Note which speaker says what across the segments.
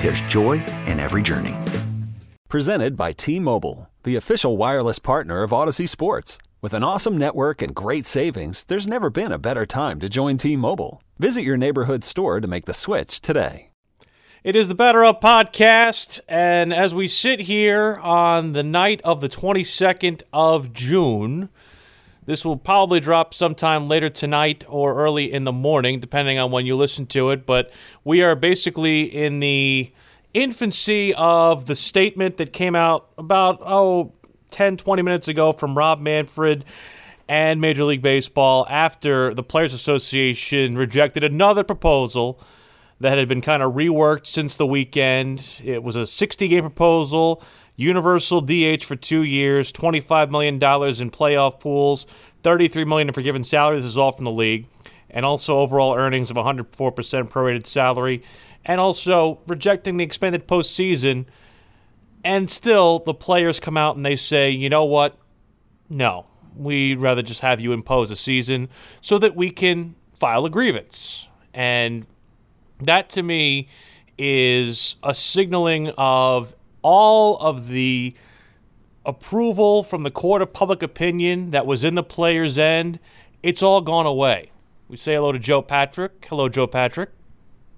Speaker 1: there's joy in every journey.
Speaker 2: Presented by T Mobile, the official wireless partner of Odyssey Sports. With an awesome network and great savings, there's never been a better time to join T Mobile. Visit your neighborhood store to make the switch today.
Speaker 3: It is the Better Up podcast, and as we sit here on the night of the 22nd of June, this will probably drop sometime later tonight or early in the morning, depending on when you listen to it. But we are basically in the infancy of the statement that came out about, oh, 10, 20 minutes ago from Rob Manfred and Major League Baseball after the Players Association rejected another proposal that had been kind of reworked since the weekend. It was a 60 game proposal, universal DH for two years, $25 million in playoff pools, 33 million in forgiven salary. This is all from the league. And also overall earnings of 104% prorated salary. And also rejecting the expanded postseason. And still, the players come out and they say, you know what? No, we'd rather just have you impose a season so that we can file a grievance. And that to me is a signaling of all of the approval from the court of public opinion that was in the player's end. It's all gone away. We say hello to Joe Patrick. Hello, Joe Patrick.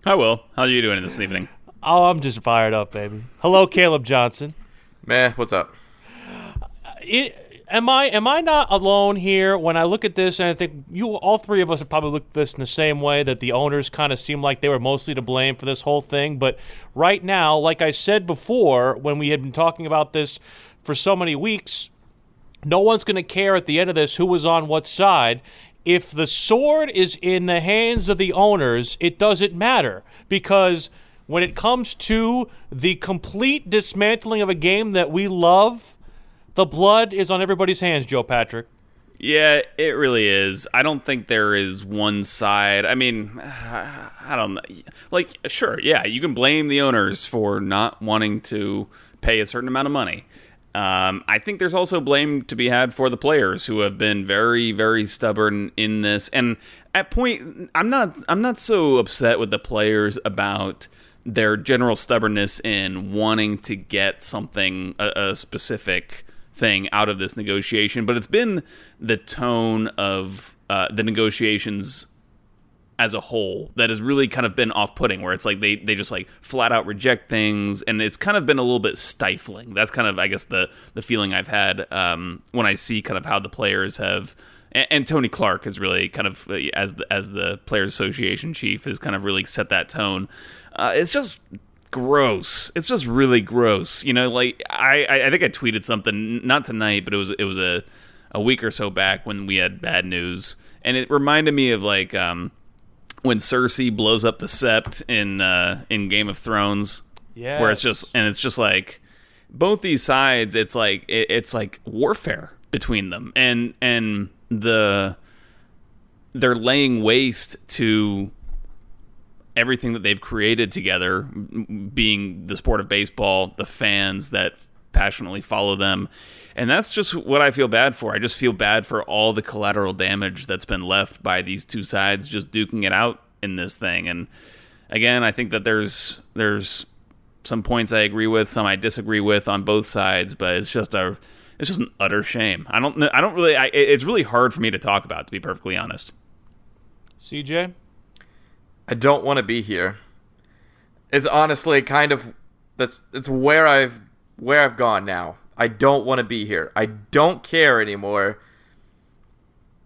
Speaker 4: Hi, Will. How are you doing this evening?
Speaker 3: Oh, I'm just fired up, baby. Hello, Caleb Johnson.
Speaker 5: Meh, what's up?
Speaker 3: Uh, it, am I am I not alone here when I look at this and I think you all three of us have probably looked at this in the same way that the owners kind of seem like they were mostly to blame for this whole thing. But right now, like I said before, when we had been talking about this for so many weeks, no one's going to care at the end of this who was on what side. If the sword is in the hands of the owners, it doesn't matter because when it comes to the complete dismantling of a game that we love the blood is on everybody's hands, Joe Patrick.
Speaker 4: Yeah, it really is. I don't think there is one side. I mean, I don't. Like, sure, yeah, you can blame the owners for not wanting to pay a certain amount of money. Um, I think there's also blame to be had for the players who have been very, very stubborn in this. And at point, I'm not, I'm not so upset with the players about their general stubbornness in wanting to get something a, a specific thing out of this negotiation, but it's been the tone of uh, the negotiations as a whole that has really kind of been off-putting where it's like they, they just like flat out reject things and it's kind of been a little bit stifling. That's kind of i guess the the feeling i've had um, when i see kind of how the players have and, tony clark has really kind of uh, as the as the players association chief has kind of really set that tone. Uh, it's just gross. It's just really gross. You know, like I, I think I tweeted something not tonight, but it was it was a a week or so back when we had bad news, and it reminded me of like um, when Cersei blows up the Sept in uh, in Game of Thrones.
Speaker 3: Yeah,
Speaker 4: where it's just and it's just like both these sides. It's like it, it's like warfare between them, and and the they're laying waste to everything that they've created together, being the sport of baseball, the fans that passionately follow them. And that's just what I feel bad for. I just feel bad for all the collateral damage that's been left by these two sides just duking it out in this thing. And again, I think that there's there's some points I agree with, some I disagree with on both sides, but it's just a it's just an utter shame. I don't I don't really I, it's really hard for me to talk about to be perfectly honest.
Speaker 3: CJ
Speaker 5: I don't want to be here. It's honestly kind of that's it's where I've where I've gone now. I don't want to be here. I don't care anymore.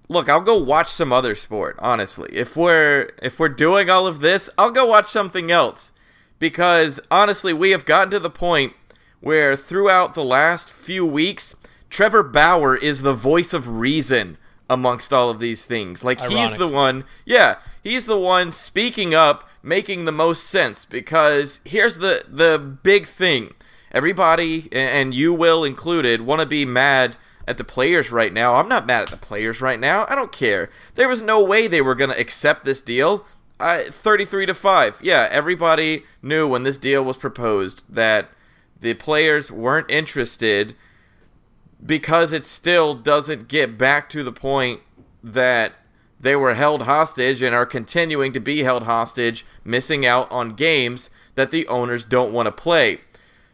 Speaker 5: Look, I'll go watch some other sport, honestly. If we're if we're doing all of this, I'll go watch something else. Because honestly, we have gotten to the point where throughout the last few weeks, Trevor Bauer is the voice of reason amongst all of these things. Like he's the one, yeah, he's the one speaking up, making the most sense because here's the the big thing. Everybody and you will included want to be mad at the players right now. I'm not mad at the players right now. I don't care. There was no way they were going to accept this deal. I 33 to 5. Yeah, everybody knew when this deal was proposed that the players weren't interested because it still doesn't get back to the point that they were held hostage and are continuing to be held hostage, missing out on games that the owners don't want to play.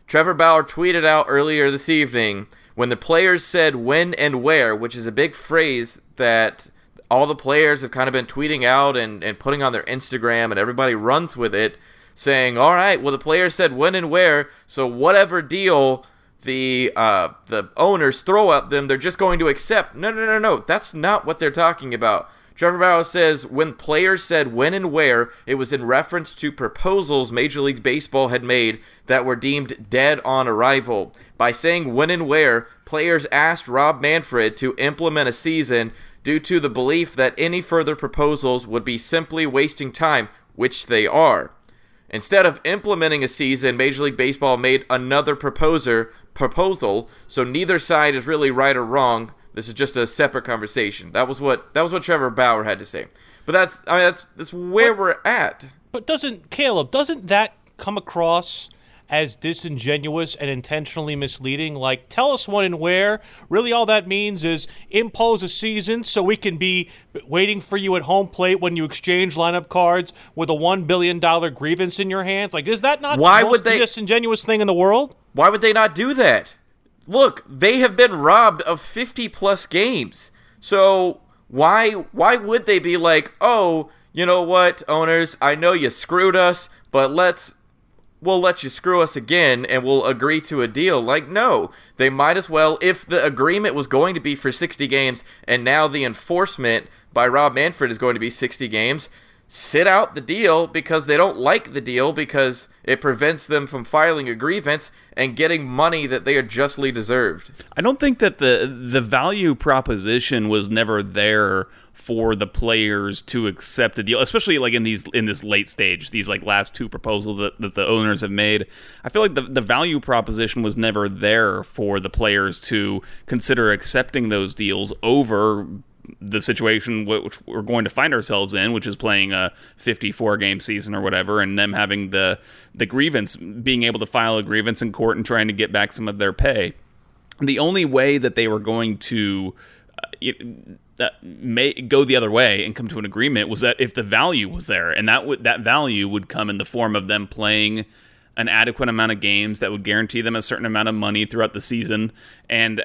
Speaker 5: Trevor Bauer tweeted out earlier this evening when the players said when and where, which is a big phrase that all the players have kind of been tweeting out and, and putting on their Instagram, and everybody runs with it, saying, All right, well, the players said when and where, so whatever deal the uh, the owners throw at them, they're just going to accept. No, no, no, no. That's not what they're talking about. Trevor Bauer says when players said when and where, it was in reference to proposals Major League Baseball had made that were deemed dead on arrival. By saying when and where, players asked Rob Manfred to implement a season due to the belief that any further proposals would be simply wasting time, which they are. Instead of implementing a season, Major League Baseball made another proposer proposal, so neither side is really right or wrong. This is just a separate conversation. That was what that was what Trevor Bauer had to say. But that's I mean that's that's where we're at.
Speaker 3: But doesn't Caleb? Doesn't that come across as disingenuous and intentionally misleading? Like, tell us when and where. Really, all that means is impose a season so we can be waiting for you at home plate when you exchange lineup cards with a one billion dollar grievance in your hands. Like, is that not
Speaker 5: Why
Speaker 3: the most
Speaker 5: would they-
Speaker 3: disingenuous thing in the world?
Speaker 5: Why would they not do that? Look, they have been robbed of 50 plus games. So why why would they be like, "Oh, you know what, owners, I know you screwed us, but let's we'll let you screw us again and we'll agree to a deal." Like, no. They might as well if the agreement was going to be for 60 games and now the enforcement by Rob Manfred is going to be 60 games, sit out the deal because they don't like the deal because it prevents them from filing a grievance and getting money that they are justly deserved.
Speaker 4: I don't think that the the value proposition was never there for the players to accept a deal, especially like in these in this late stage, these like last two proposals that, that the owners have made. I feel like the the value proposition was never there for the players to consider accepting those deals over the situation which we're going to find ourselves in, which is playing a 54 game season or whatever, and them having the the grievance, being able to file a grievance in court and trying to get back some of their pay. The only way that they were going to uh, it, uh, may go the other way and come to an agreement was that if the value was there, and that would that value would come in the form of them playing an adequate amount of games that would guarantee them a certain amount of money throughout the season, and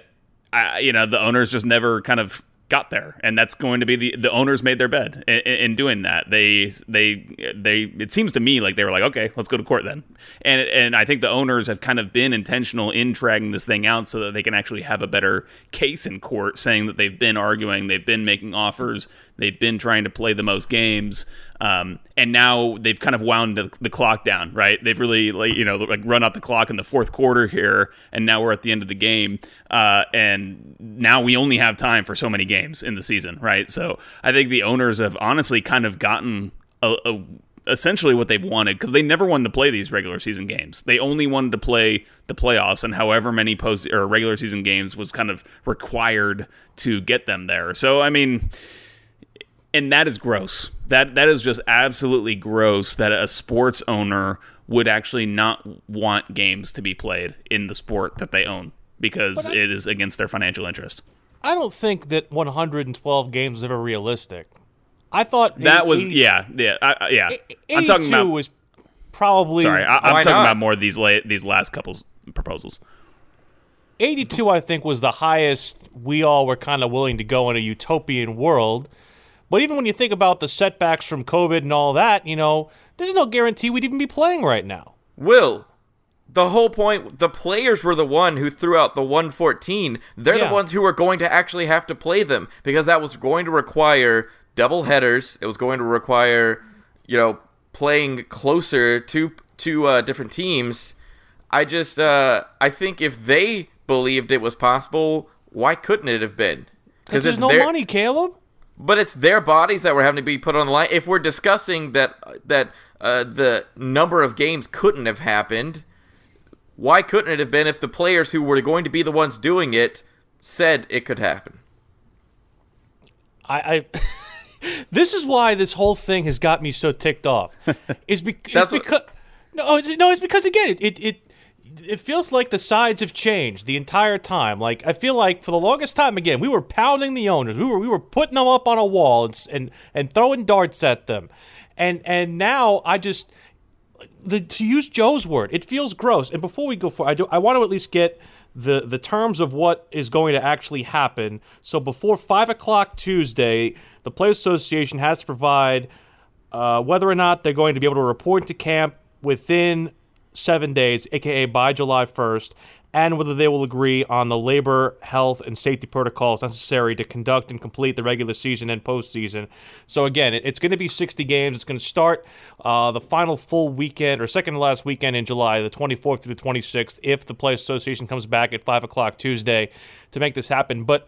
Speaker 4: I, you know the owners just never kind of got there and that's going to be the the owners made their bed in, in doing that. They they they it seems to me like they were like okay let's go to court then. And and I think the owners have kind of been intentional in dragging this thing out so that they can actually have a better case in court saying that they've been arguing they've been making offers they've been trying to play the most games um, and now they've kind of wound the, the clock down right they've really like you know like run out the clock in the fourth quarter here and now we're at the end of the game uh, and now we only have time for so many games in the season right so I think the owners have honestly kind of gotten a, a essentially what they've wanted because they never wanted to play these regular season games. They only wanted to play the playoffs, and however many post or regular season games was kind of required to get them there. So I mean, and that is gross. That that is just absolutely gross that a sports owner would actually not want games to be played in the sport that they own because it is against their financial interest.
Speaker 3: I don't think that 112 games is ever realistic. I thought
Speaker 4: That was
Speaker 3: 80
Speaker 4: yeah yeah I, I- yeah.
Speaker 3: 82
Speaker 4: I'm talking about
Speaker 3: was probably
Speaker 4: sorry. I, I'm talking
Speaker 5: not?
Speaker 4: about more of these late these last couples proposals.
Speaker 3: 82 I think was the highest we all were kind of willing to go in a utopian world. But even when you think about the setbacks from COVID and all that, you know, there's no guarantee we'd even be playing right now.
Speaker 5: Will, the whole point the players were the one who threw out the 114 they're
Speaker 3: Yeah.
Speaker 5: the ones who were going to actually have to play them because that was going to require double headers it was going to require you know playing closer to to uh, different teams i just uh i think if they believed it was possible why couldn't it have been
Speaker 3: Because there's no
Speaker 5: their-
Speaker 3: money, Caleb.
Speaker 5: But it's their bodies that were having to be put on the line. If we're discussing that that uh, the number of games couldn't have happened, why couldn't it have been if the players who were going to be the ones doing it said it could happen?
Speaker 3: I, I this is why this whole thing has got me so ticked off. Is
Speaker 5: what-
Speaker 3: because no, it's, no, it's because again, it, it it it feels like the sides have changed the entire time. Like I feel like for the longest time, again, we were pounding the owners. We were we were putting them up on a wall and and, and throwing darts at them, and and now I just the to use Joe's word, it feels gross. And before we go for, I do I want to at least get the the terms of what is going to actually happen. So before five o'clock Tuesday, the Players Association has to provide uh, whether or not they're going to be able to report to camp within seven days, aka by July 1st, and whether they will agree on the labor, health, and safety protocols necessary to conduct and complete the regular season and postseason. So, again, it's going to be 60 games. It's going to start uh, the final full weekend or second to last weekend in July, the 24th through the 26th, if the Players Association comes back at 5 o'clock Tuesday to make this happen. But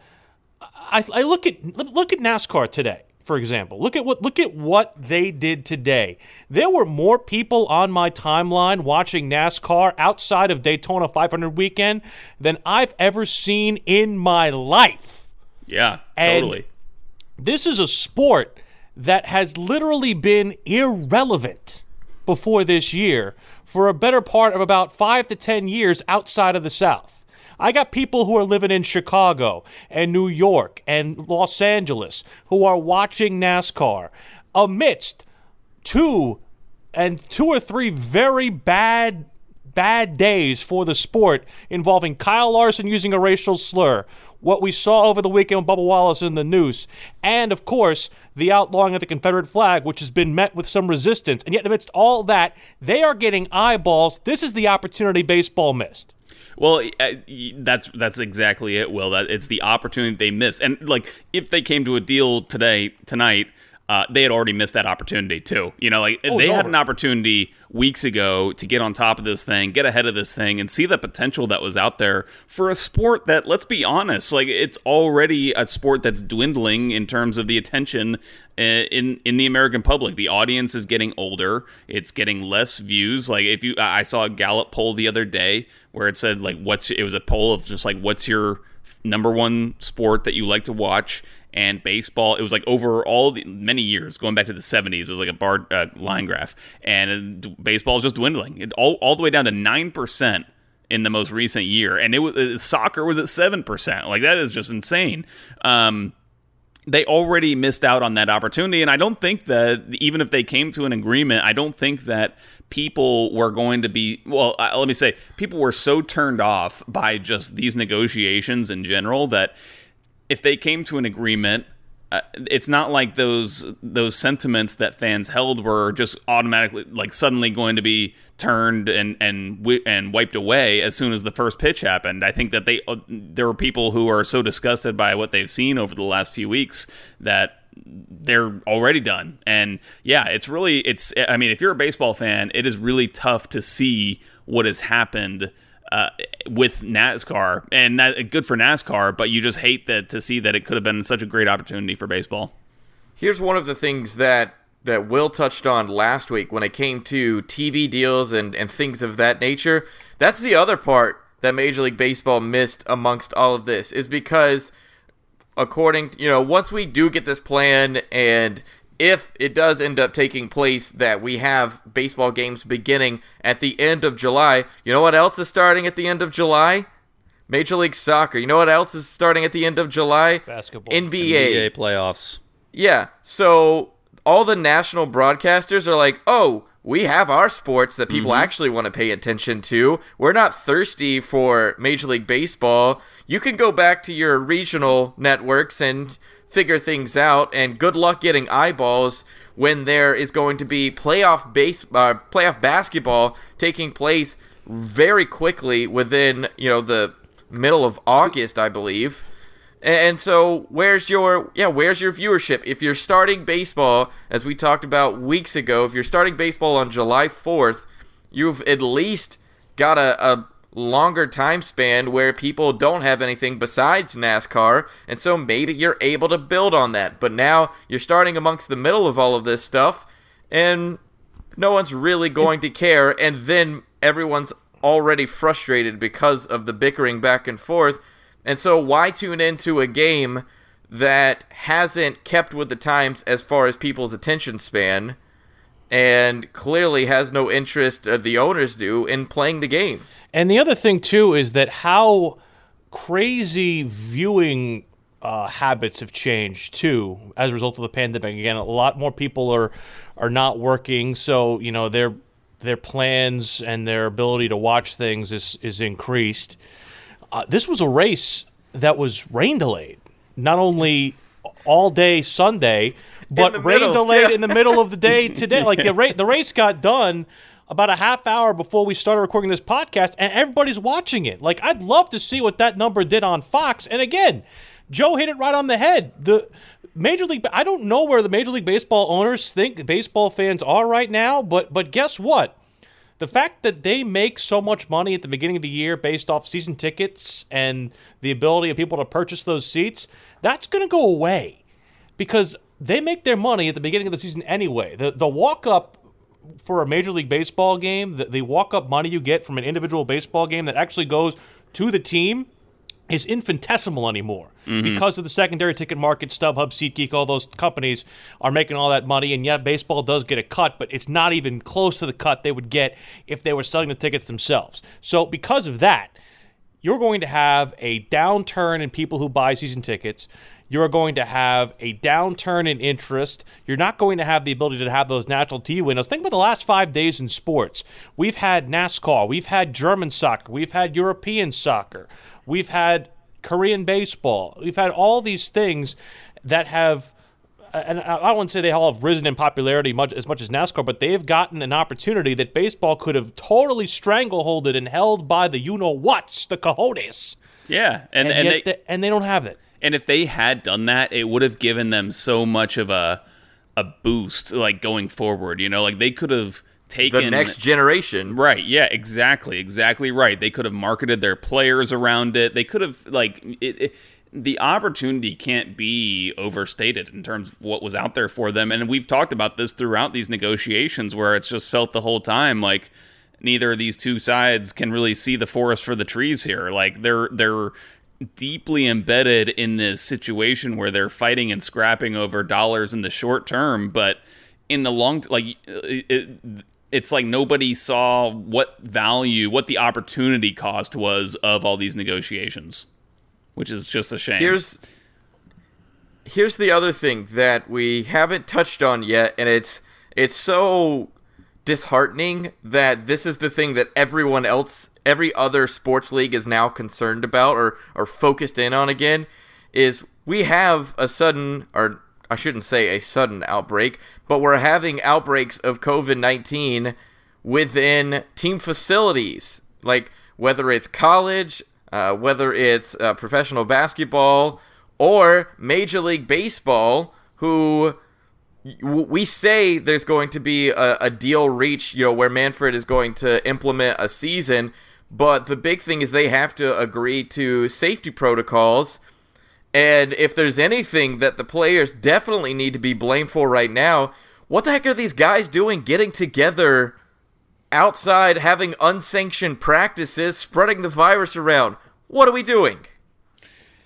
Speaker 3: I, I look at look at NASCAR today, for example. Look at what look at what they did today. There were more people on my timeline watching NASCAR outside of Daytona 500 weekend than I've ever seen in my life.
Speaker 4: Yeah,
Speaker 3: And-
Speaker 4: totally.
Speaker 3: This is a sport that has literally been irrelevant before this year for a better part of about five to 10 years outside of the South. I got people who are living in Chicago and New York and Los Angeles who are watching NASCAR amidst two and two or three very bad bad days for the sport involving Kyle Larson using a racial slur, what we saw over the weekend with Bubba Wallace in the noose, and of course the outlawing of the Confederate flag, which has been met with some resistance. And yet, amidst all that, they are getting eyeballs. This is the opportunity baseball missed.
Speaker 4: Well, uh, that's that's exactly it. Will that it's the opportunity they missed, and like if they came to a deal today tonight, uh, they had already missed that opportunity too. You know, like
Speaker 3: Oh,
Speaker 4: they had
Speaker 3: over.
Speaker 4: an opportunity weeks ago to get on top of this thing, get ahead of this thing, and see the potential that was out there for a sport that, let's be honest, like it's already a sport that's dwindling in terms of the attention uh, in in the American public. The audience is getting older. It's getting less views. Like if you, I saw a Gallup poll the other day where it said like, what's it was a poll of just like, what's your number one sport that you like to watch? And baseball, it was like over all the many years, going back to the 70s, it was like a bar uh, line graph, and baseball is just dwindling, it, all all the way down to nine percent in the most recent year, and it was uh, soccer was at seven percent. Like that is just insane. Um, they already missed out on that opportunity. And I don't think that even if they came to an agreement, I don't think that people were going to be, well, uh, let me say, people were so turned off by just these negotiations in general that if they came to an agreement, uh, it's not like those those sentiments that fans held were just automatically like suddenly going to be turned and and and wiped away as soon as the first pitch happened. I think that they uh, there were people who are so disgusted by what they've seen over the last few weeks that they're already done. And yeah, it's really it's I mean, if you're a baseball fan, it is really tough to see what has happened uh, with NASCAR, and that, good for NASCAR. But you just hate that to see that it could have been such a great opportunity for baseball.
Speaker 5: Here's one of the things that that Will touched on last week when it came to TV deals and, and things of that nature. That's the other part that Major League Baseball missed amongst all of this is because according you know once we do get this plan and if it does end up taking place that we have baseball games beginning at the end of July, you know what else is starting at the end of July? Major League Soccer. You know what else is starting at the end of July?
Speaker 3: Basketball.
Speaker 5: NBA.
Speaker 4: playoffs.
Speaker 5: Yeah. So all the national broadcasters are like, "Oh, we have our sports that people actually want to pay attention to. We're not thirsty for Major League Baseball. You can go back to your regional networks and figure things out and good luck getting eyeballs when there is going to be playoff base uh, playoff basketball taking place very quickly within you know the middle of August, I believe. And so, where's your yeah? Where's your viewership? If you're starting baseball, as we talked about weeks ago, if you're starting baseball on July 4th, you've at least got a, a longer time span where people don't have anything besides NASCAR, and so maybe you're able to build on that. But now you're starting amongst the middle of all of this stuff, and no one's really going to care, and then everyone's already frustrated because of the bickering back and forth. And so, why tune into a game that hasn't kept with the times as far as people's attention span? and clearly has no interest, uh, the owners do, in playing the game.
Speaker 3: And the other thing, too, is that how crazy viewing uh, habits have changed, too, as a result of the pandemic. Again, a lot more people are, are not working, so, you know, their, their plans and their ability to watch things is, is increased. Uh, this was a race that was rain delayed, not only all day Sunday, but rain middle, delayed yeah. in the middle of the day today. Like the race, the race got done about a half hour before we started recording this podcast, and everybody's watching it. Like I'd love to see what that number did on Fox. And again, Joe hit it right on the head. The Major League I don't know where the Major League Baseball owners think baseball fans are right now, but but guess what? The fact that they make so much money at the beginning of the year based off season tickets and the ability of people to purchase those seats, that's going to go away because they make their money at the beginning of the season anyway. The the walk up for a major league baseball game, the, the walk up money you get from an individual baseball game that actually goes to the team is infinitesimal anymore mm-hmm. because of the secondary ticket market, StubHub, SeatGeek, all those companies are making all that money. And yeah, baseball does get a cut, but it's not even close to the cut they would get if they were selling the tickets themselves. So because of that, you're going to have a downturn in people who buy season tickets you're going to have a downturn in interest. You're not going to have the ability to have those natural TV windows. Think about the last five days in sports. We've had NASCAR, we've had German soccer, we've had European soccer, we've had Korean baseball, we've had all these things that have and I don't say they all have risen in popularity much as much as NASCAR, but they've gotten an opportunity that baseball could have totally strangleholded and held by the you know what's the cojones.
Speaker 4: Yeah,
Speaker 3: and and, and they, the, and they don't have it.
Speaker 4: And if they had done that, it would have given them so much of a a boost like going forward, you know, like they could have taken
Speaker 5: the next generation.
Speaker 4: Right. Yeah, exactly. Exactly right. They could have marketed their players around it. They could have like it, it, the opportunity can't be overstated in terms of what was out there for them. And we've talked about this throughout these negotiations where it's just felt the whole time like neither of these two sides can really see the forest for the trees here. Like they're they're deeply embedded in this situation where they're fighting and scrapping over dollars in the short term, but in the long, t- like it, it's like nobody saw what value, what the opportunity cost was of all these negotiations, which is just a shame.
Speaker 5: Here's here's the other thing that we haven't touched on yet, and it's it's so disheartening that this is the thing that everyone else every other sports league is now concerned about or, or focused in on again is we have a sudden, or I shouldn't say a sudden outbreak, but we're having outbreaks of COVID 19 within team facilities. Like whether it's college, uh, whether it's uh, professional basketball, or Major League Baseball, who we say there's going to be a, a, deal reached, you know, where Manfred is going to implement a season, but the big thing is they have to agree to safety protocols. And if there's anything that the players definitely need to be blamed for right now, what the heck are these guys doing getting together outside, having unsanctioned practices, spreading the virus around? What are we doing?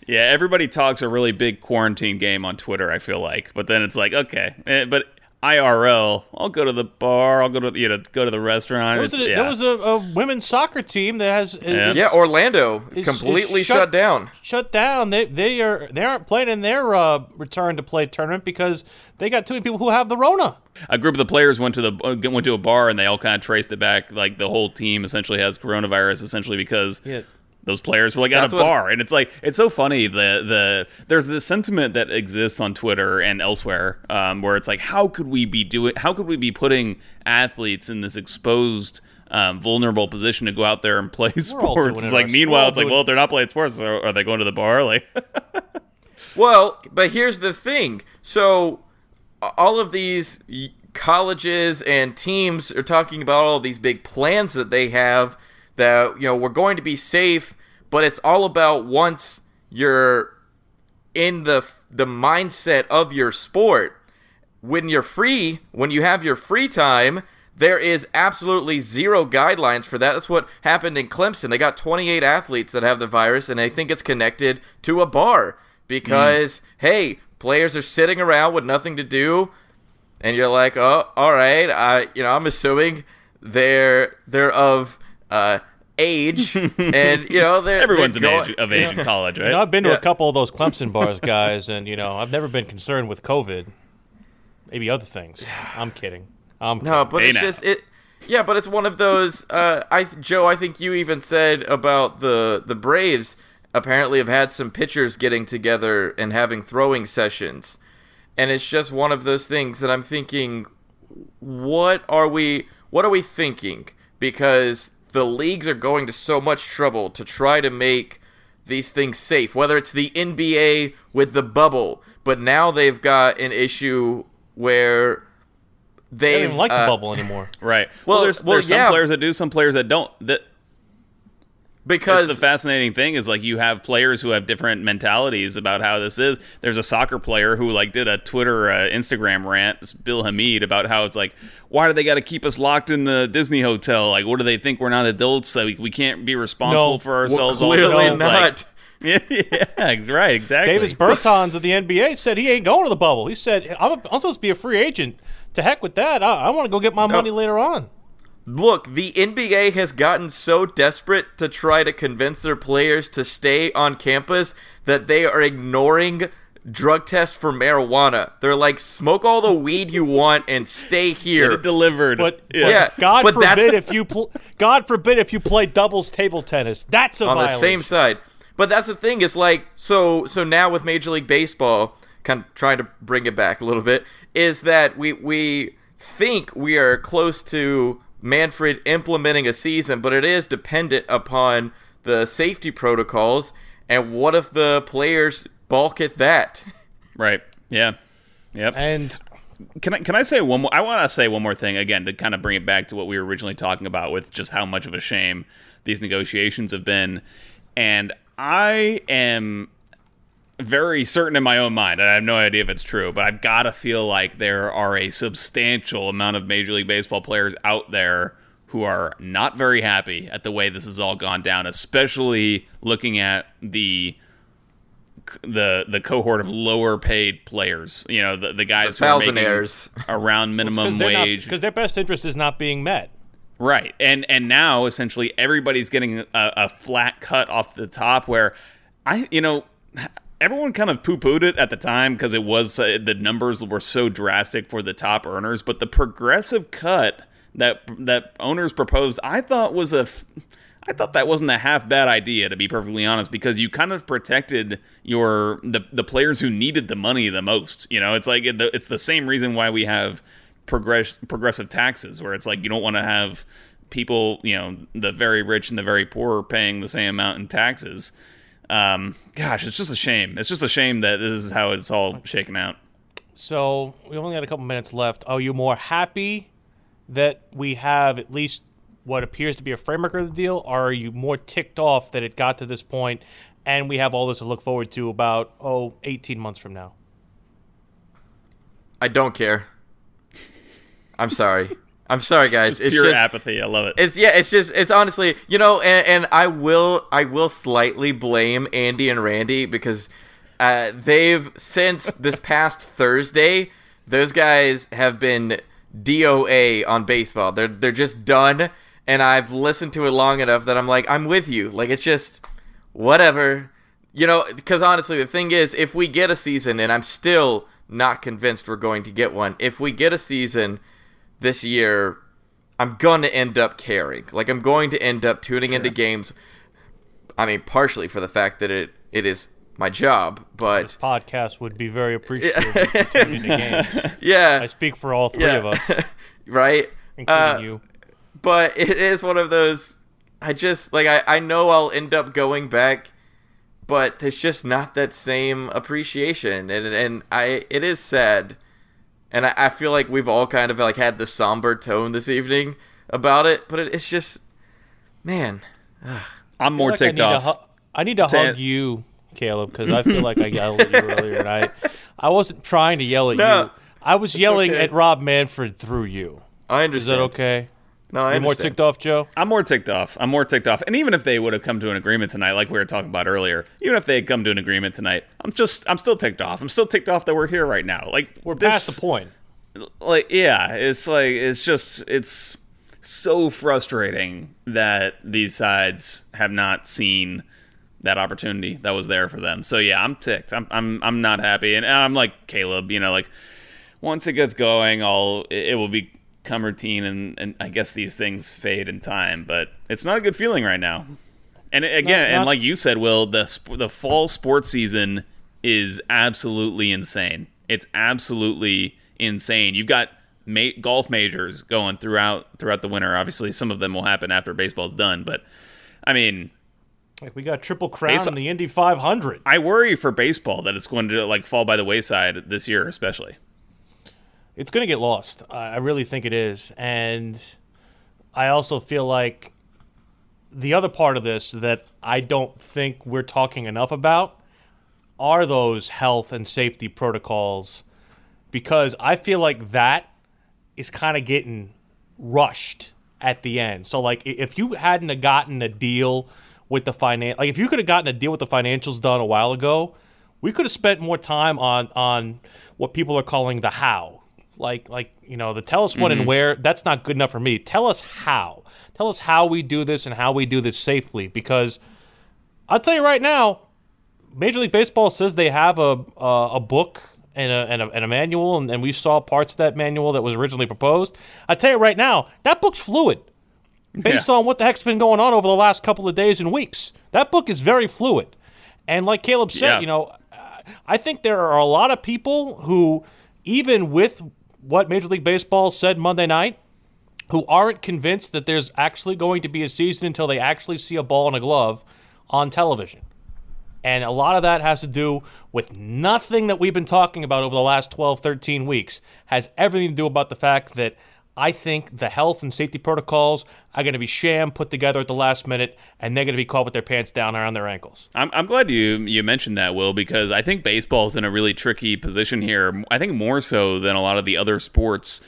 Speaker 4: Yeah, everybody talks a really big quarantine game on Twitter, I feel like. But then it's like, okay. Eh, but IRL. I'll go to the bar. I'll go to you know go to the restaurant.
Speaker 3: There was, a, yeah. there was a, a, women's soccer team that has
Speaker 5: yeah, yeah Orlando is, completely is shut, shut, down.
Speaker 3: Shut down. They they are they aren't playing in their uh, return to play tournament because they got too many people who have the Rona.
Speaker 4: A group of the players went to the uh, went to a bar and they all kind of traced it back. Like the whole team essentially has coronavirus, essentially because. Yeah those players were like at That's a bar what, and it's like it's so funny the the there's this sentiment that exists on twitter and elsewhere um, where it's like how could we be doing how could we be putting athletes in this exposed um, vulnerable position to go out there and play sports. It's like meanwhile,
Speaker 3: we're
Speaker 4: it's like,
Speaker 3: doing-
Speaker 4: well, if they're not playing sports, so are they going to the bar? Like,
Speaker 5: Well, but here's the thing. So, all of these colleges and teams are talking about all these big plans that they have that, you know, we're going to be safe, but it's all about once you're in the the mindset of your sport when you're free, when you have your free time, there is absolutely zero guidelines for that. That's what happened in Clemson. They got 28 athletes that have the virus, and I think it's connected to a bar because, hey, players are sitting around with nothing to do, and you're like, oh, all right, I, you know, I'm assuming they're they're of uh, age, and you know, they're
Speaker 4: everyone's
Speaker 5: they're
Speaker 4: of
Speaker 5: going-
Speaker 4: age, of age in college, right?
Speaker 3: You know, I've been to
Speaker 5: Yeah.
Speaker 3: a couple of those Clemson bars, guys, and you know, I've never been concerned with COVID. Maybe other things. I'm kidding. I'm
Speaker 5: No,
Speaker 3: kidding.
Speaker 5: but
Speaker 4: Hey
Speaker 5: it's
Speaker 4: now.
Speaker 5: just it. Yeah, but it's one of those. Uh, I Joe, I think you even said about the the Braves. Apparently, have had some pitchers getting together and having throwing sessions, and it's just one of those things that I'm thinking. What are we? What are we thinking? Because the leagues are going to so much trouble to try to make these things safe. Whether it's the NBA with the bubble, but now they've got an issue where they
Speaker 3: don't even like
Speaker 5: uh,
Speaker 3: the bubble anymore.
Speaker 4: Right. Well,
Speaker 5: Well,
Speaker 4: there's
Speaker 5: well,
Speaker 4: there's some
Speaker 5: yeah.
Speaker 4: players that do, some players that don't. That
Speaker 5: because
Speaker 4: That's the fascinating thing is like you have players who have different mentalities about how this is. There's a soccer player who like did a Twitter, uh, Instagram rant, it's Bill Hamid, about how it's like, why do they got to keep us locked in the Disney hotel? Like, what do they think we're not adults? That we, we can't be responsible
Speaker 3: No.
Speaker 4: for ourselves. all the
Speaker 5: clearly
Speaker 4: time? It's like-
Speaker 5: not.
Speaker 4: yeah, yeah, right, exactly.
Speaker 3: Davis Bertans of the NBA said he ain't going to the bubble. He said, I'm, I'm supposed to be a free agent. To heck with that. I, I want to go get my money later on.
Speaker 5: Look, the NBA has gotten so desperate to try to convince their players to stay on campus that they are ignoring drug tests for marijuana. They're like, smoke all the weed you want and stay
Speaker 4: Get
Speaker 5: here.
Speaker 4: it delivered.
Speaker 3: But,
Speaker 4: yeah.
Speaker 3: but
Speaker 5: Yeah,
Speaker 3: God
Speaker 5: but that's-
Speaker 3: forbid if you pl- God forbid if you play doubles table tennis. That's a
Speaker 5: on the
Speaker 3: violation.
Speaker 5: same side. But that's the thing is like so so now with Major League Baseball, kind of trying to bring it back a little bit, is that we we think we are close to Manfred implementing a season, but it is dependent upon the safety protocols. And what if the players balk at that?
Speaker 4: right. Yeah. Yep.
Speaker 3: And
Speaker 4: Can I can I say one more? I want to say one more thing again to kind of bring it back to what we were originally talking about with just how much of a shame these negotiations have been, and I am very certain in my own mind, and I have no idea if it's true, but I've got to feel like there are a substantial amount of Major League Baseball players out there who are not very happy at the way this has all gone down, especially looking at the the the cohort of lower paid players. You know, the, the guys
Speaker 5: The
Speaker 4: who are making
Speaker 5: thousandaires.
Speaker 4: around minimum wage.
Speaker 3: because their best interest is not being met.
Speaker 4: Right, and and now essentially everybody's getting a, a flat cut off the top. Where I, you know, everyone kind of poo pooed it at the time because it was uh, the numbers were so drastic for the top earners. But the progressive cut that that owners proposed, I thought was a. I thought that wasn't a half bad idea to be perfectly honest because you kind of protected your the the players who needed the money the most. You know, it's like it- it's the same reason why we have progress progressive taxes where it's like you don't want to have people, you know, the very rich and the very poor paying the same amount in taxes. Um, gosh, it's just a shame. It's just a shame that this is how it's all shaken out.
Speaker 3: So we only got a couple minutes left. Are you more happy that we have at least what appears to be a framework of the deal, or are you more ticked off that it got to this point and we have all this to look forward to about oh 18 months from now?
Speaker 5: I don't care. I'm sorry. I'm sorry, guys. it's
Speaker 4: Pure
Speaker 5: just
Speaker 4: apathy. I love it.
Speaker 5: It's yeah, it's just it's honestly, you know, and, and I will I will slightly blame Andy and Randy because uh, they've since this past Thursday, those guys have been DOA on baseball. They're they're just done, and I've listened to it long enough that I'm like I'm with you. Like it's just whatever, you know. Because honestly, the thing is, if we get a season, and I'm still not convinced we're going to get one, if we get a season this year, I'm going to end up caring. Like I'm going to end up tuning into games. I mean, partially for the fact that it it is my job, but
Speaker 3: This podcast would be very appreciative if you tuned into games. I speak for all three
Speaker 5: yeah,
Speaker 3: of us,
Speaker 5: right.
Speaker 3: including
Speaker 5: Uh,
Speaker 3: you.
Speaker 5: but it is one of those. I just like I I know I'll end up going back, but there's just not that same appreciation, and and I it is sad, and I, I feel like we've all kind of like had the somber tone this evening about it, but it, it's just, man. Ugh.
Speaker 4: I'm more
Speaker 3: like
Speaker 4: ticked
Speaker 3: need to
Speaker 4: off.
Speaker 3: hu- I need to
Speaker 4: Tan-
Speaker 3: hug you, Caleb, because I feel like I yelled at you earlier, and I, I wasn't trying to yell at
Speaker 5: No,
Speaker 3: you. I was yelling
Speaker 5: okay.
Speaker 3: at Rob Manfred through you.
Speaker 5: I understand.
Speaker 3: Is that okay?
Speaker 5: No, I
Speaker 3: You're more ticked off, Joe.
Speaker 4: I'm more ticked off. I'm more ticked off. And even if they would have come to an agreement tonight, like we were talking about earlier, even if they had come to an agreement tonight, I'm just, I'm still ticked off. I'm still ticked off that we're here right now. Like
Speaker 3: We're
Speaker 4: this-
Speaker 3: past the point.
Speaker 4: like yeah it's like it's just it's so frustrating that these sides have not seen that opportunity that was there for them so yeah i'm ticked i'm i'm, I'm not happy and i'm like caleb you know like once it gets going i'll it, it will become routine and and i guess these things fade in time but it's not a good feeling right now and again,
Speaker 3: Not-
Speaker 4: and like you said, Will, the sp- the fall sports season is absolutely insane. It's absolutely insane. You've got ma- golf majors going throughout throughout the winter. Obviously, some of them will happen after baseball's done, but I mean,
Speaker 3: Like we got triple crown
Speaker 4: Baseball-
Speaker 3: in the Indy 500.
Speaker 4: I worry for baseball that it's going to like fall by the wayside this year, especially.
Speaker 3: It's going to get lost. I really think it is, and I also feel like the other part of this that I don't think we're talking enough about are those health and safety protocols because I feel like that is kind of getting rushed at the end. So like if you hadn't have gotten a deal with the finan like if you could have gotten a deal with the financials done a while ago, we could have spent more time on on what people are calling the how. Like like you know, the tell us when and mm-hmm. where, that's not good enough for me. Tell us how. Tell us how we do this and how we do this safely because I'll tell you right now, Major League Baseball says they have a a, a book and a, and a and a manual, and, and we saw parts of that manual that was originally proposed. I tell you right now, that book's fluid based
Speaker 4: Yeah.
Speaker 3: on what the heck's been going on over the last couple of days and weeks. That book is very fluid, and like Caleb said,
Speaker 4: Yeah.
Speaker 3: you know, I think there are a lot of people who, even with what Major League Baseball said Monday night, who aren't convinced that there's actually going to be a season until they actually see a ball and a glove on television. And a lot of that has to do with nothing that we've been talking about over the last 12, 13 weeks. Has everything to do about the fact that I think the health and safety protocols are going to be sham put together at the last minute, and they're going to be caught with their pants down around their ankles.
Speaker 4: I'm, I'm glad you you mentioned that, Will, because I think baseball's in a really tricky position here. I think more so than a lot of the other sports,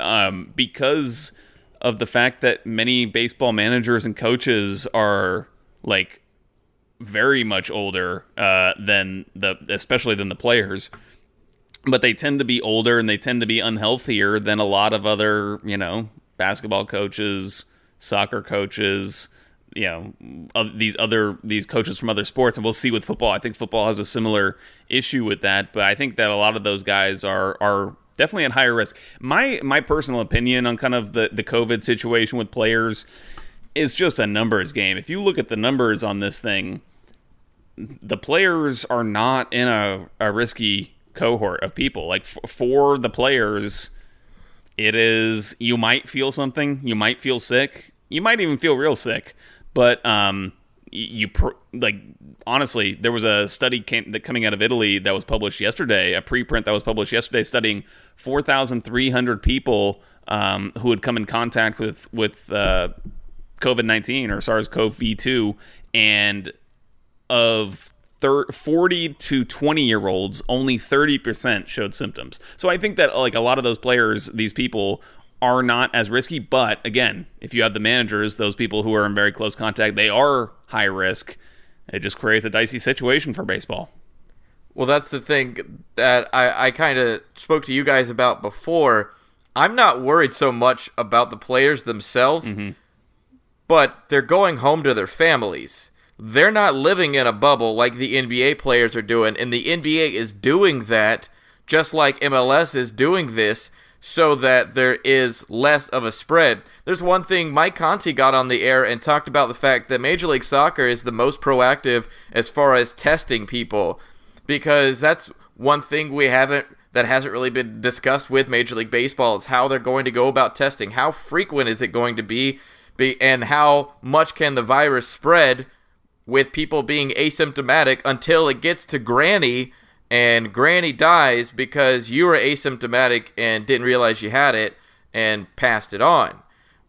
Speaker 4: um, because of the fact that many baseball managers and coaches are like very much older uh, than the, especially than the players. But they tend to be older and they tend to be unhealthier than a lot of other, you know, basketball coaches, soccer coaches, you know these other these coaches from other sports. And we'll see with football. I think football has a similar issue with that but i think that a lot of those guys are are definitely at higher risk. My my personal opinion on kind of the the covid situation with players is just a numbers game. If you look at the numbers on this thing the players are not in a, a risky cohort of people. Like f- for the players it is you might feel something you might feel sick you might even feel real sick but um you pr- like honestly there was a study came that coming out of Italy that was published yesterday a preprint that was published yesterday studying 4300 people um, who had come in contact with with uh, COVID-19 or SARS-CoV-2 and of thir- 40 to 20 year olds, only 30% showed symptoms. So I think that like a lot of those players, these people are not as risky. But again, if you have the managers, those people who are in very close contact, they are high risk. It just creates a dicey situation for baseball.
Speaker 5: Well, that's the thing that I, I kind of spoke to you guys about before. I'm not worried so much about the players themselves, mm-hmm. but they're going home to their families. They're not living in a bubble like the NBA players are doing, and the NBA is doing that just like MLS is doing this so that there is less of a spread. There's one thing Mike Conti got on the air and talked about the fact that Major League Soccer is the most proactive as far as testing people because that's one thing we haven't that hasn't really been discussed with Major League Baseball is how they're going to go about testing. How frequent is it going to be, be and how much can the virus spread with people being asymptomatic until it gets to Granny and Granny dies because you were asymptomatic and didn't realize you had it and passed it on.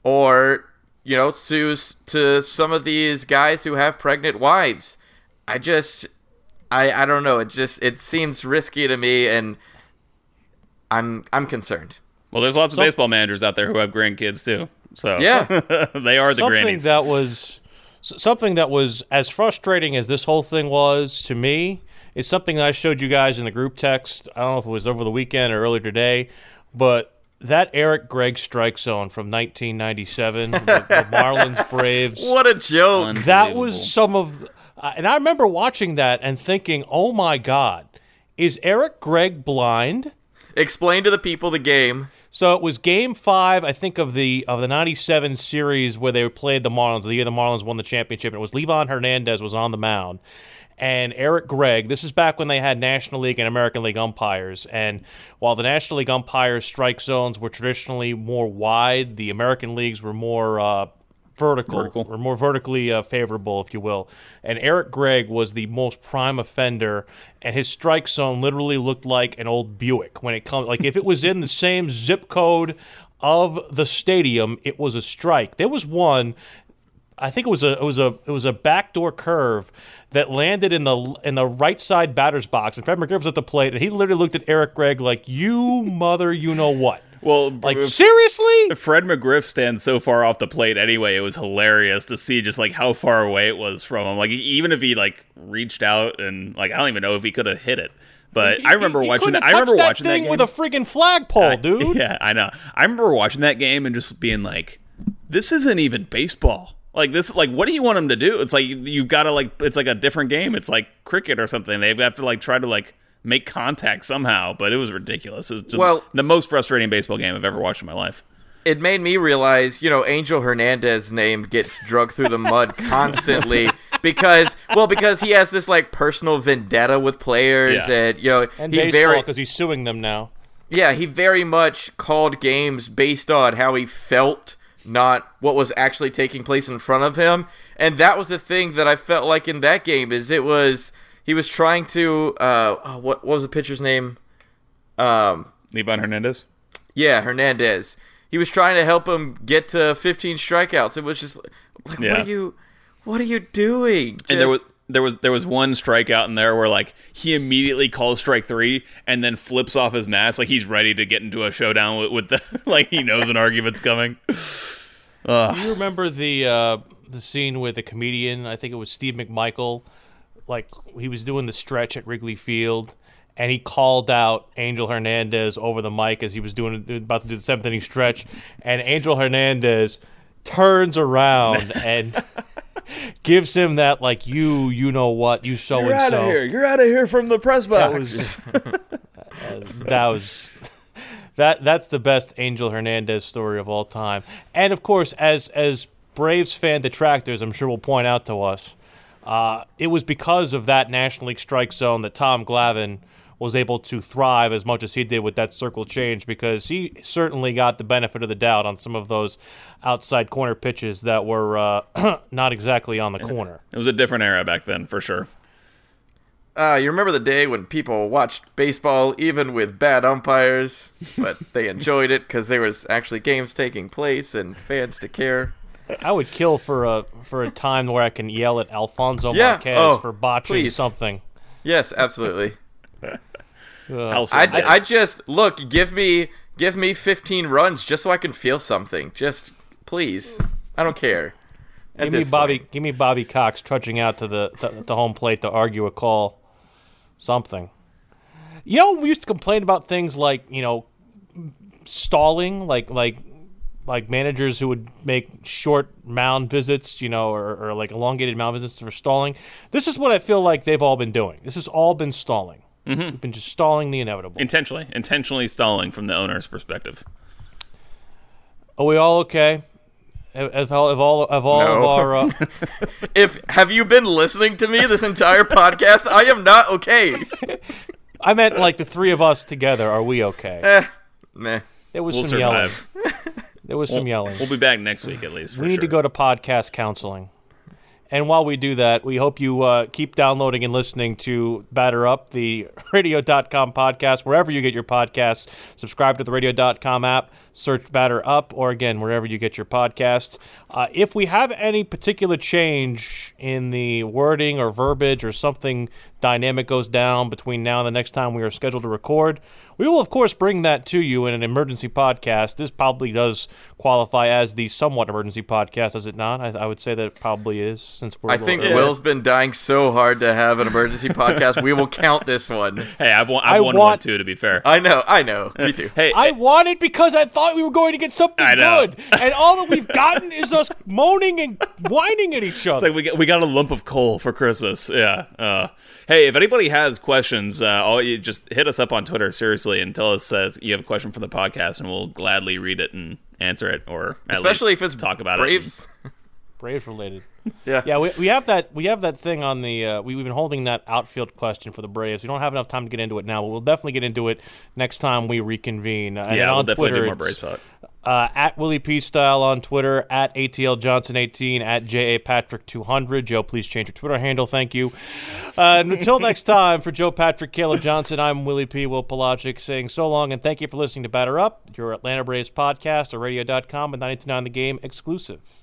Speaker 5: Or, you know, to, to some of these guys who have pregnant wives. I just I I don't know, it just it seems risky to me and I'm I'm concerned.
Speaker 4: Well, there's lots of Some, baseball managers out there who have grandkids too. So
Speaker 5: yeah,
Speaker 4: they are the
Speaker 3: something
Speaker 4: grannies.
Speaker 3: that was something that was as frustrating as this whole thing was to me. Is something that I showed you guys in the group text. I don't know if it was over the weekend or earlier today, but that Eric Gregg strike zone from 1997, the, the Marlins Braves.
Speaker 5: What a joke!
Speaker 3: That was some of, uh, and I remember watching that and thinking, "Oh my God, is Eric Gregg blind?"
Speaker 5: Explain to the people the game.
Speaker 3: So it was Game Five, I think, of the of the '97 series where they played the Marlins. The year the Marlins won the championship, it was Livan Hernandez was on the mound, and Eric Gregg. This is back when they had National League and American League umpires. And while the National League umpires' strike zones were traditionally more wide, the American leagues were more uh, vertical, vertical, or more vertically uh, favorable, if you will. And Eric Gregg was the most prime offender, and his strike zone literally looked like an old Buick when it comes. Like if it was in the same zip code of the stadium, it was a strike. There was one. I think it was a it was a it was a backdoor curve that landed in the in the right side batter's box, and Fred McGriff was at the plate, and he literally looked at Eric Gregg like, "You mother, you know what."
Speaker 4: Well,
Speaker 3: like seriously,
Speaker 4: Fred McGriff stands so far off the plate anyway. It was hilarious to see just like how far away it was from him. Like even if he like reached out and like I don't even know if he could have hit it. But
Speaker 3: he,
Speaker 4: I remember
Speaker 3: he,
Speaker 4: watching.
Speaker 3: that,
Speaker 4: I remember
Speaker 3: that
Speaker 4: watching
Speaker 3: thing
Speaker 4: that game
Speaker 3: with a freaking flagpole,
Speaker 4: I,
Speaker 3: dude.
Speaker 4: Yeah, I know. I remember watching that game and just being like, "This isn't even baseball." Like this, like what do you want him to do? It's like you've got to like, it's like a different game. It's like cricket or something. They have to like try to like make contact somehow, but it was ridiculous. It was
Speaker 5: well,
Speaker 4: the most frustrating baseball game I've ever watched in my life.
Speaker 5: It made me realize, you know, Angel Hernandez's name gets drugged through the mud constantly because, well, because he has this like personal vendetta with players,
Speaker 4: Yeah.
Speaker 5: and you know,
Speaker 3: And
Speaker 5: he
Speaker 3: baseball
Speaker 5: very,
Speaker 3: because he's suing them now.
Speaker 5: yeah, he very much called games based on how he felt, not what was actually taking place in front of him. And that was the thing that I felt like in that game is it was he was trying to uh oh, what, what was the pitcher's name? Um
Speaker 4: Livan Hernandez.
Speaker 5: yeah, Hernandez. He was trying to help him get to 15 strikeouts. It was just like
Speaker 4: Yeah.
Speaker 5: what are you what are you doing?
Speaker 4: and there was there was there was one strikeout in there where like he immediately calls strike three and then flips off his mask like he's ready to get into a showdown with, with the like he knows an argument's coming.
Speaker 3: Do you remember the uh, the scene with the comedian? I think it was Steve McMichael. Like he was doing the stretch at Wrigley Field, and he called out Angel Hernandez over the mic as he was doing about to do the seventh inning stretch, and Angel Hernandez turns around and gives him that like you you know what you so and so.
Speaker 4: You're out of here from the press
Speaker 3: That was that was that that's the best Angel Hernandez story of all time. And of course, as as Braves fan detractors, I'm sure will point out to us, uh, it was because of that National League strike zone that Tom Glavine was able to thrive as much as he did with that circle change because he certainly got the benefit of the doubt on some of those outside corner pitches that were uh, not exactly on the corner.
Speaker 4: it was a different era back then for sure.
Speaker 5: uh, you remember the day when people watched baseball even with bad umpires, but they enjoyed it because there was actually games taking place and fans to care.
Speaker 3: I would kill for a for a time where I can yell at Alfonso
Speaker 5: Yeah,
Speaker 3: Marquez
Speaker 5: oh,
Speaker 3: for botching
Speaker 5: please.
Speaker 3: something.
Speaker 5: Yes, absolutely.
Speaker 4: Uh, House
Speaker 5: I. I just look give me give me 15 runs just so I can feel something. Just please. I don't care. At
Speaker 3: Give me Bobby.
Speaker 5: point.
Speaker 3: Give me Bobby Cox trudging out to the to, to home plate to argue a call. Something. You know, we used to complain about things like you know stalling, like like like managers who would make short mound visits, you know, or, or like elongated mound visits for stalling. This is what I feel like they've all been doing. This has all been stalling. Mm-hmm. We've been just stalling the inevitable.
Speaker 4: intentionally intentionally stalling from the owner's perspective.
Speaker 3: Are we all okay? Have, have all, have all, have all of our uh,
Speaker 5: If have you been listening to me this entire podcast? I am not okay.
Speaker 3: I meant like the three of us together. Are we okay?
Speaker 5: Eh, meh.
Speaker 3: There was
Speaker 4: We'll
Speaker 3: some
Speaker 4: survive.
Speaker 3: yelling. There was some yelling.
Speaker 4: We'll be back next week at least. For
Speaker 3: we need
Speaker 4: sure.
Speaker 3: to go to podcast counseling. And while we do that, we hope you uh, keep downloading and listening to Batter Up, the radio.com podcast, wherever you get your podcasts. Subscribe to the radio.com app, search Batter Up, or again, wherever you get your podcasts. Uh, if we have any particular change in the wording or verbiage or something dynamic goes down between now and the next time we are scheduled to record, we will, of course, bring that to you in an emergency podcast. This probably does qualify as the somewhat emergency podcast, does it not? I, I would say that it probably is, since we're. a
Speaker 5: I
Speaker 3: little
Speaker 5: think
Speaker 3: early.
Speaker 5: Will's been dying so hard to have an emergency podcast. We will count this one.
Speaker 4: Hey, I've won.
Speaker 3: I
Speaker 4: I've won one too. To be fair.
Speaker 5: I know, I know. Me too.
Speaker 4: hey,
Speaker 3: I won it because I thought we were going to get something good, and all that we've gotten is us moaning and whining at each other.
Speaker 4: It's like we got, we got a lump of coal for Christmas. Yeah. Uh, hey, if anybody has questions, uh, all you just hit us up on Twitter seriously and tell us uh, you have a question for the podcast, and we'll gladly read it and answer it, or at
Speaker 5: Especially
Speaker 4: least
Speaker 5: if it's
Speaker 4: talk about
Speaker 5: Braves.
Speaker 3: Braves related.
Speaker 5: Yeah.
Speaker 3: Yeah, we, we have that we have that thing on the uh, we, we've been holding that outfield question for the Braves. We don't have enough time to get into it now, but we'll definitely get into it next time we reconvene. Uh, and
Speaker 4: Yeah,
Speaker 3: on
Speaker 4: we'll definitely
Speaker 3: Twitter,
Speaker 4: do more Braves talk.
Speaker 3: uh, at Willie P Style on Twitter, at ATL Johnson 18, at JA Patrick 200. Joe, please change your Twitter handle. Thank you. Uh, and until next time, for Joe Patrick, Caleb Johnson, I'm Willie P. Will Pelagic saying so long and thank you for listening to Batter Up, your Atlanta Braves podcast, or radio.com and 929 The Game exclusive.